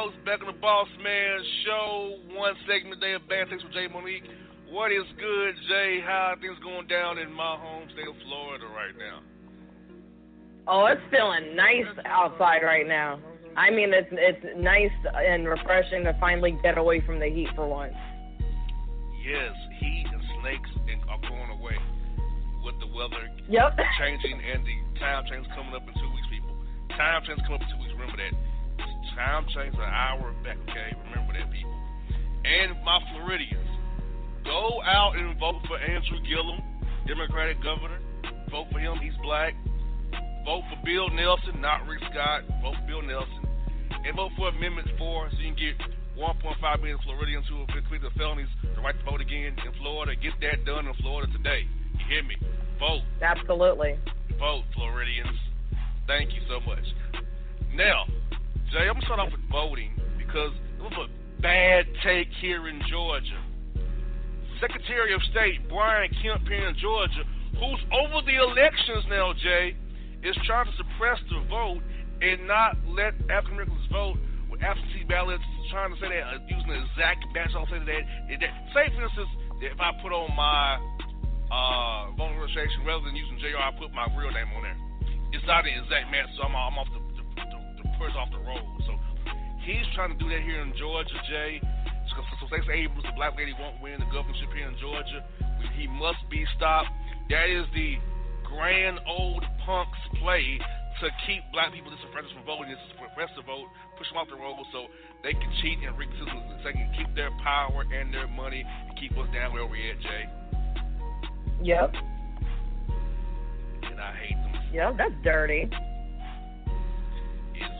Folks, back on the Boss Man Show. One segment day of Bad Takes with Jae Monique. What is good, Jae? How are things going down in my home state of Florida right now? Oh, it's feeling nice outside right now. I mean, it's it's nice and refreshing to finally get away from the heat for once. Yes, heat and snakes are going away with the weather Yep. changing and the time change coming up in two weeks, people. Time change coming up in two weeks. Remember that. Time change an hour back, okay? Remember that, people. And my Floridians, go out and vote for Andrew Gillum, Democratic governor. Vote for him. He's black. Vote for Bill Nelson, not Rick Scott. Vote for Bill Nelson. And vote for Amendment 4 so you can get 1.5 million Floridians who have been convicted of felonies the right to vote again in Florida. Get that done in Florida today. You hear me? Vote. Absolutely. Vote, Floridians. Thank you so much. Now, Jae, I'm to start off with voting because it was a bad take here in Georgia. Secretary of State Brian Kemp here in Georgia, who's over the elections now, Jae, is trying to suppress the vote and not let African Americans vote with absentee ballots, trying to say that uh, using the exact batch. I'll say that, that. Say, for instance, if I put on my uh, voter registration rather than using JR, I put my real name on there. It's not the exact match, so I'm, I'm off the, person off the road. So he's trying to do that here in Georgia, Jae. So, so Stacey Abrams, the black lady, won't win the governorship here in Georgia. He must be stopped. That is the grand old punks play to keep black people disenfranchised from voting, suppress the vote, push them off the road so they can cheat and rig systems so they can keep their power and their money and keep us down where we're at, Jae. Yep. And I hate them. Yep, that's dirty.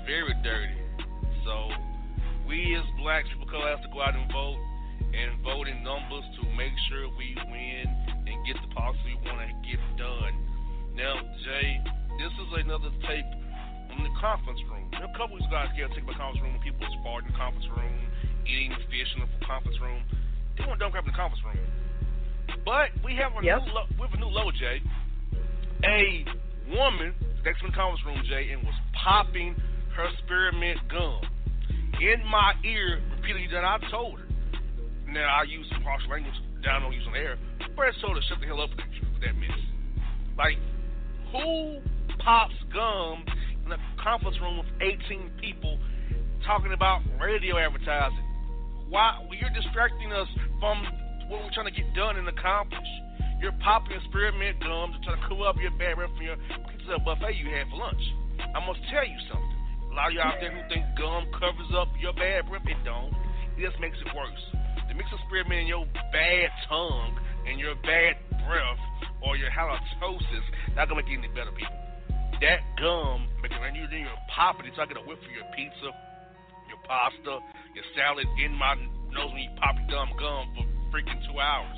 Very dirty. So we as black people have to go out and vote and vote in numbers to make sure we win and get the policy we want to get done. Now, Jae, this is another tape in the conference room. There are a couple of these guys get tape in the conference room people are farting in the conference room, eating fish in the conference room. They want dumb crap in the conference room. But we have a yep. new lo- we have a new low, Jae. A woman next in the conference room, Jae, and was popping her spearmint gum in my ear repeatedly. That I told her. Now I use some harsh language that I don't use on air. But I told her shut the hell up for that, mess. Like, who pops gum in a conference room with 18 people talking about radio advertising? Why? Well, you're distracting us from what we're trying to get done and accomplish. You're popping spearmint gum to try to cool up your bad from your pizza buffet you had for lunch. I must tell you something. A lot of you out there who think gum covers up your bad breath, it don't. It just makes it worse. The mix of spearmint in your bad tongue and your bad breath or your halitosis not gonna make it any better, people. That gum, when you then you're popping it, so I get a whiff for your pizza, your pasta, your salad in my nose when you pop your dumb gum for freaking two hours.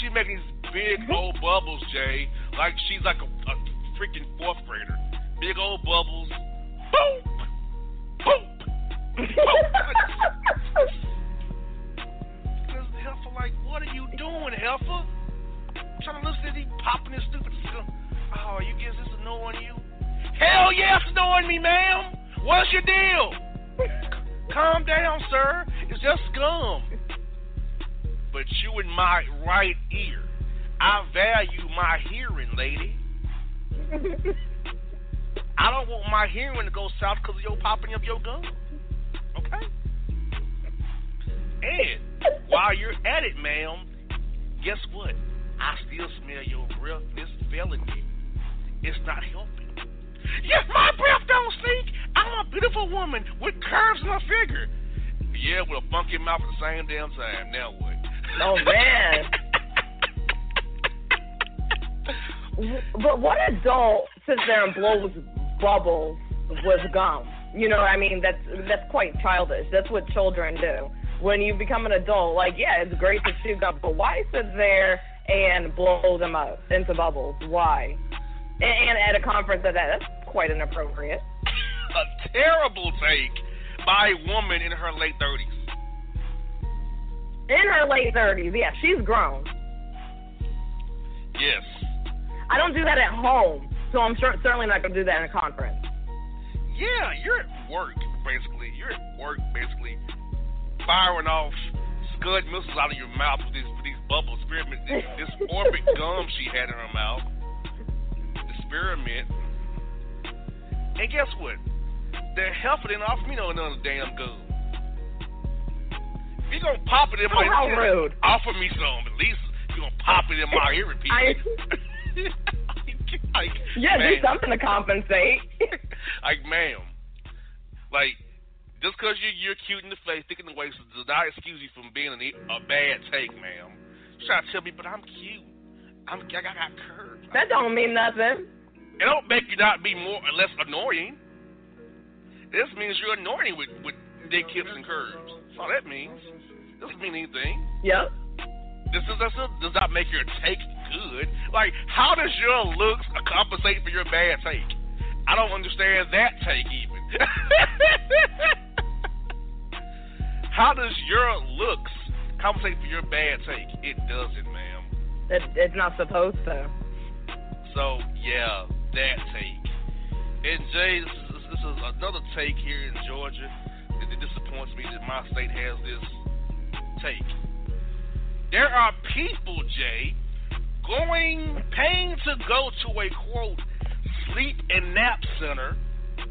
She's making these big old bubbles, Jay, like she's like a, a freaking fourth grader. Big old bubbles. Boom! Boom! Heifer, like, what are you doing, Heifer? I'm trying to listen to these popping this stupid stuff. Oh, you guess this is annoying you? Hell yes, it's annoying me, ma'am. What's your deal? Calm down, sir. It's just scum. But you in my right ear. I value my hearing, lady. I don't want my hearing to go south because of your popping up your gum. Okay? And while you're at it, ma'am, guess what? I still smell your breath. this failing you. It's not helping. Yes, my breath don't stink. I'm a beautiful woman with curves in her figure. Yeah, with a funky mouth at the same damn time. Now what? Oh man. but what adult sits there and blows bubbles with gum? You know, I mean, that's that's quite childish. That's what children do. When you become an adult, like, yeah, it's great to chew gum, but why sit there and blow them up into bubbles? Why? And, and at a conference at that, that's quite inappropriate. a terrible take by a woman in her late thirties. In her late thirties, yeah, she's grown. Yes. I don't do that at home, so I'm sure, certainly not going to do that in a conference. Yeah, you're at work, basically. You're at work, basically, firing off scud missiles out of your mouth with these, with these bubbles. Spearmint, this, this orbit gum she had in her mouth. Experiment. And guess what? The heifer didn't offer me no another damn gum. If you're gonna pop it in oh, my how rude. offer me some. At least You're gonna pop it in my ear repeat. I, like, yeah, man, do something to compensate. like, ma'am, like just because you you're cute in the face, thick in the waist, does not excuse you from being a, a bad take, ma'am. You try to tell me, but I'm cute. I'm I got, I got curves. That don't mean nothing. It don't make you not be more or less annoying. This means you're annoying with with dick hips and curves. That's all that means. Doesn't mean anything. Yep. This is does not make your take good. Like, how does your looks compensate for your bad take? I don't understand that take even. how does your looks compensate for your bad take? It doesn't, ma'am. It, it's not supposed to. So yeah, that take. And Jae, this is, this is another take here in Georgia it disappoints me that my state has this take. There are people, Jae, going paying to go to a quote sleep and nap center.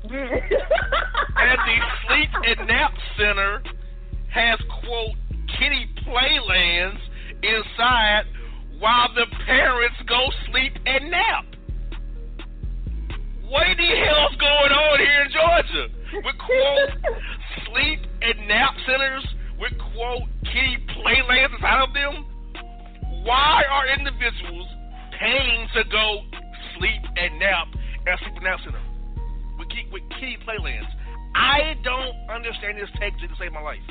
and the sleep and nap center has quote kitty playlands inside while the parents go sleep and nap. What the hell's going on here in Georgia? With quote sleep and nap centers, with quote kitty playlands inside of them. Why are individuals paying to go sleep and nap at sleep and nap center with, with kitty playlands? I don't understand this tech to save my life.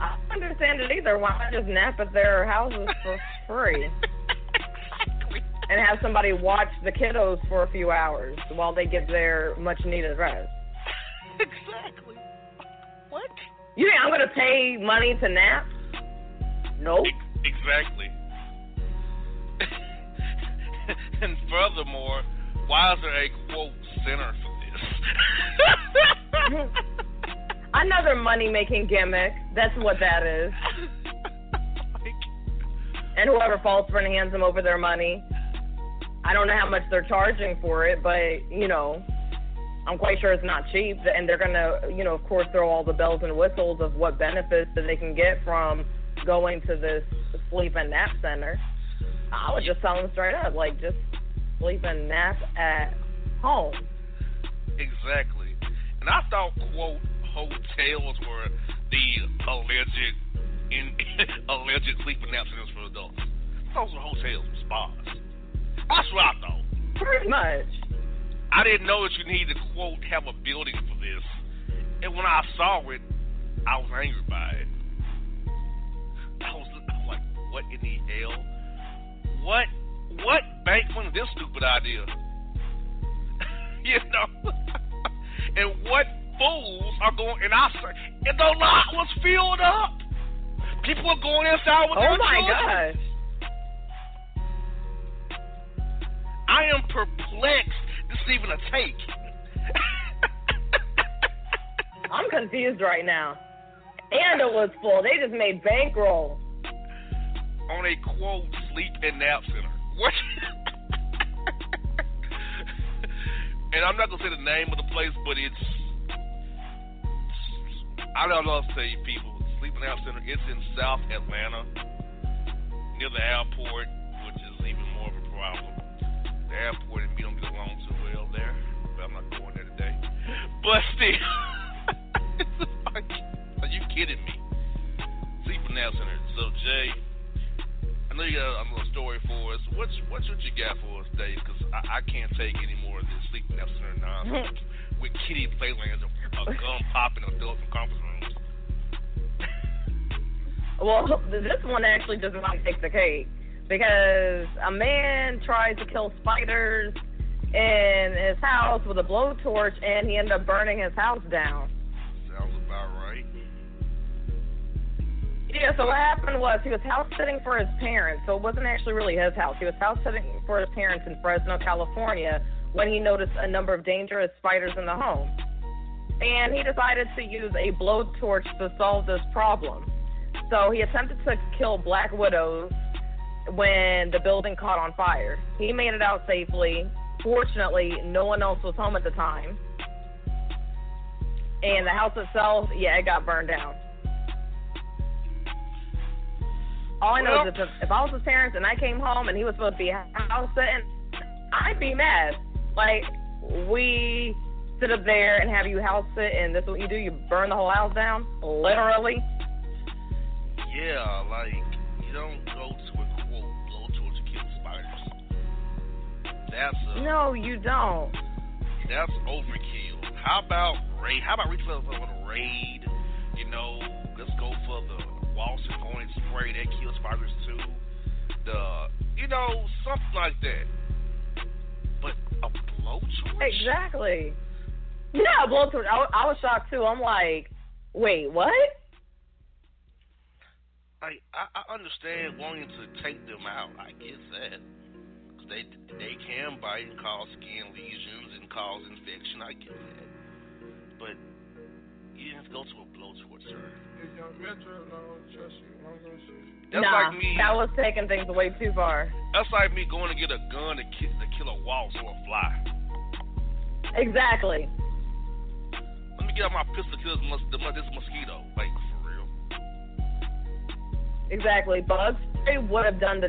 I don't understand it either. Why not just nap at their houses for free? and have somebody watch the kiddos for a few hours while they get their much needed rest. Exactly. What? You think I'm gonna pay money to nap? Nope. Exactly. and furthermore, why is there a quote center for this? Another money making gimmick. That's what that is. and whoever falls for it hands them over their money. I don't know how much they're charging for it, but you know, I'm quite sure it's not cheap. And they're gonna, you know, of course, throw all the bells and whistles of what benefits that they can get from going to this sleep and nap center. I would just tell them straight up, like, just sleep and nap at home. Exactly. And I thought, quote, hotels were the alleged in alleged sleeping nap centers for adults. Those were hotels, and spas. That's what I thought. Pretty much. I didn't know that you needed to quote have a building for this, and when I saw it, I was angry by it. I was, I was like, what in the hell? What what bank funded this stupid idea? you know? and what fools are going and I said, and the lot was filled up. People are going inside with oh their my children. gosh. I am perplexed. This is even a take. I'm confused right now. And it was full. They just made bankroll. On a quote sleep and nap center. What? and I'm not gonna say the name of the place, but it's I don't know to say people. Sleep and nap center. It's in South Atlanta, near the airport, which is even more of a problem. The airport and me don't get along too well there, but I'm not going there today. But still, kidding me? Sleep and nap center. So Jae, I know you got a little story for us. What's what's what you got for us today? Because I, I can't take any more of this sleep nap center nonsense with kitty playlands and uh, gum popping adults in conference rooms. Well, this one actually does not take the cake because a man tried to kill spiders in his house with a blowtorch and he ended up burning his house down. Yeah, so what happened was he was house sitting for his parents. So it wasn't actually really his house. He was house sitting for his parents in Fresno, California, when he noticed a number of dangerous spiders in the home. And he decided to use a blowtorch to solve this problem. So he attempted to kill black widows when the building caught on fire. He made it out safely. Fortunately, no one else was home at the time. And the house itself, yeah, it got burned down. All I know is if, if I was his parents and I came home and he was supposed to be house sitting, I'd be mad. Like, we sit up there and have you house sit, and this is what you do you burn the whole house down? Literally. Yeah, like you don't go to a quote blowtorch to kill spiders. That's a No, you don't. that's overkill. How about raid? How about reach for for the raid? You know, let's go for the Walson Hornet spray that kills spiders too. The you know something like that. But a blowtorch? Exactly. Yeah, blowtorch. I, I was shocked too. I'm like, wait, what? Like I, I understand wanting to take them out. I get that. 'Cause they they can bite and cause skin lesions and cause infection. I get that. But you didn't have to go to a blowtorch, sir. That's nah, like me. that was taking things way too far. That's like me going to get a gun to kill, to kill a wasp or a fly. Exactly. Let me get out my pistol to kill this, mus- this mosquito. Like for real. exactly. Bug spray would have done the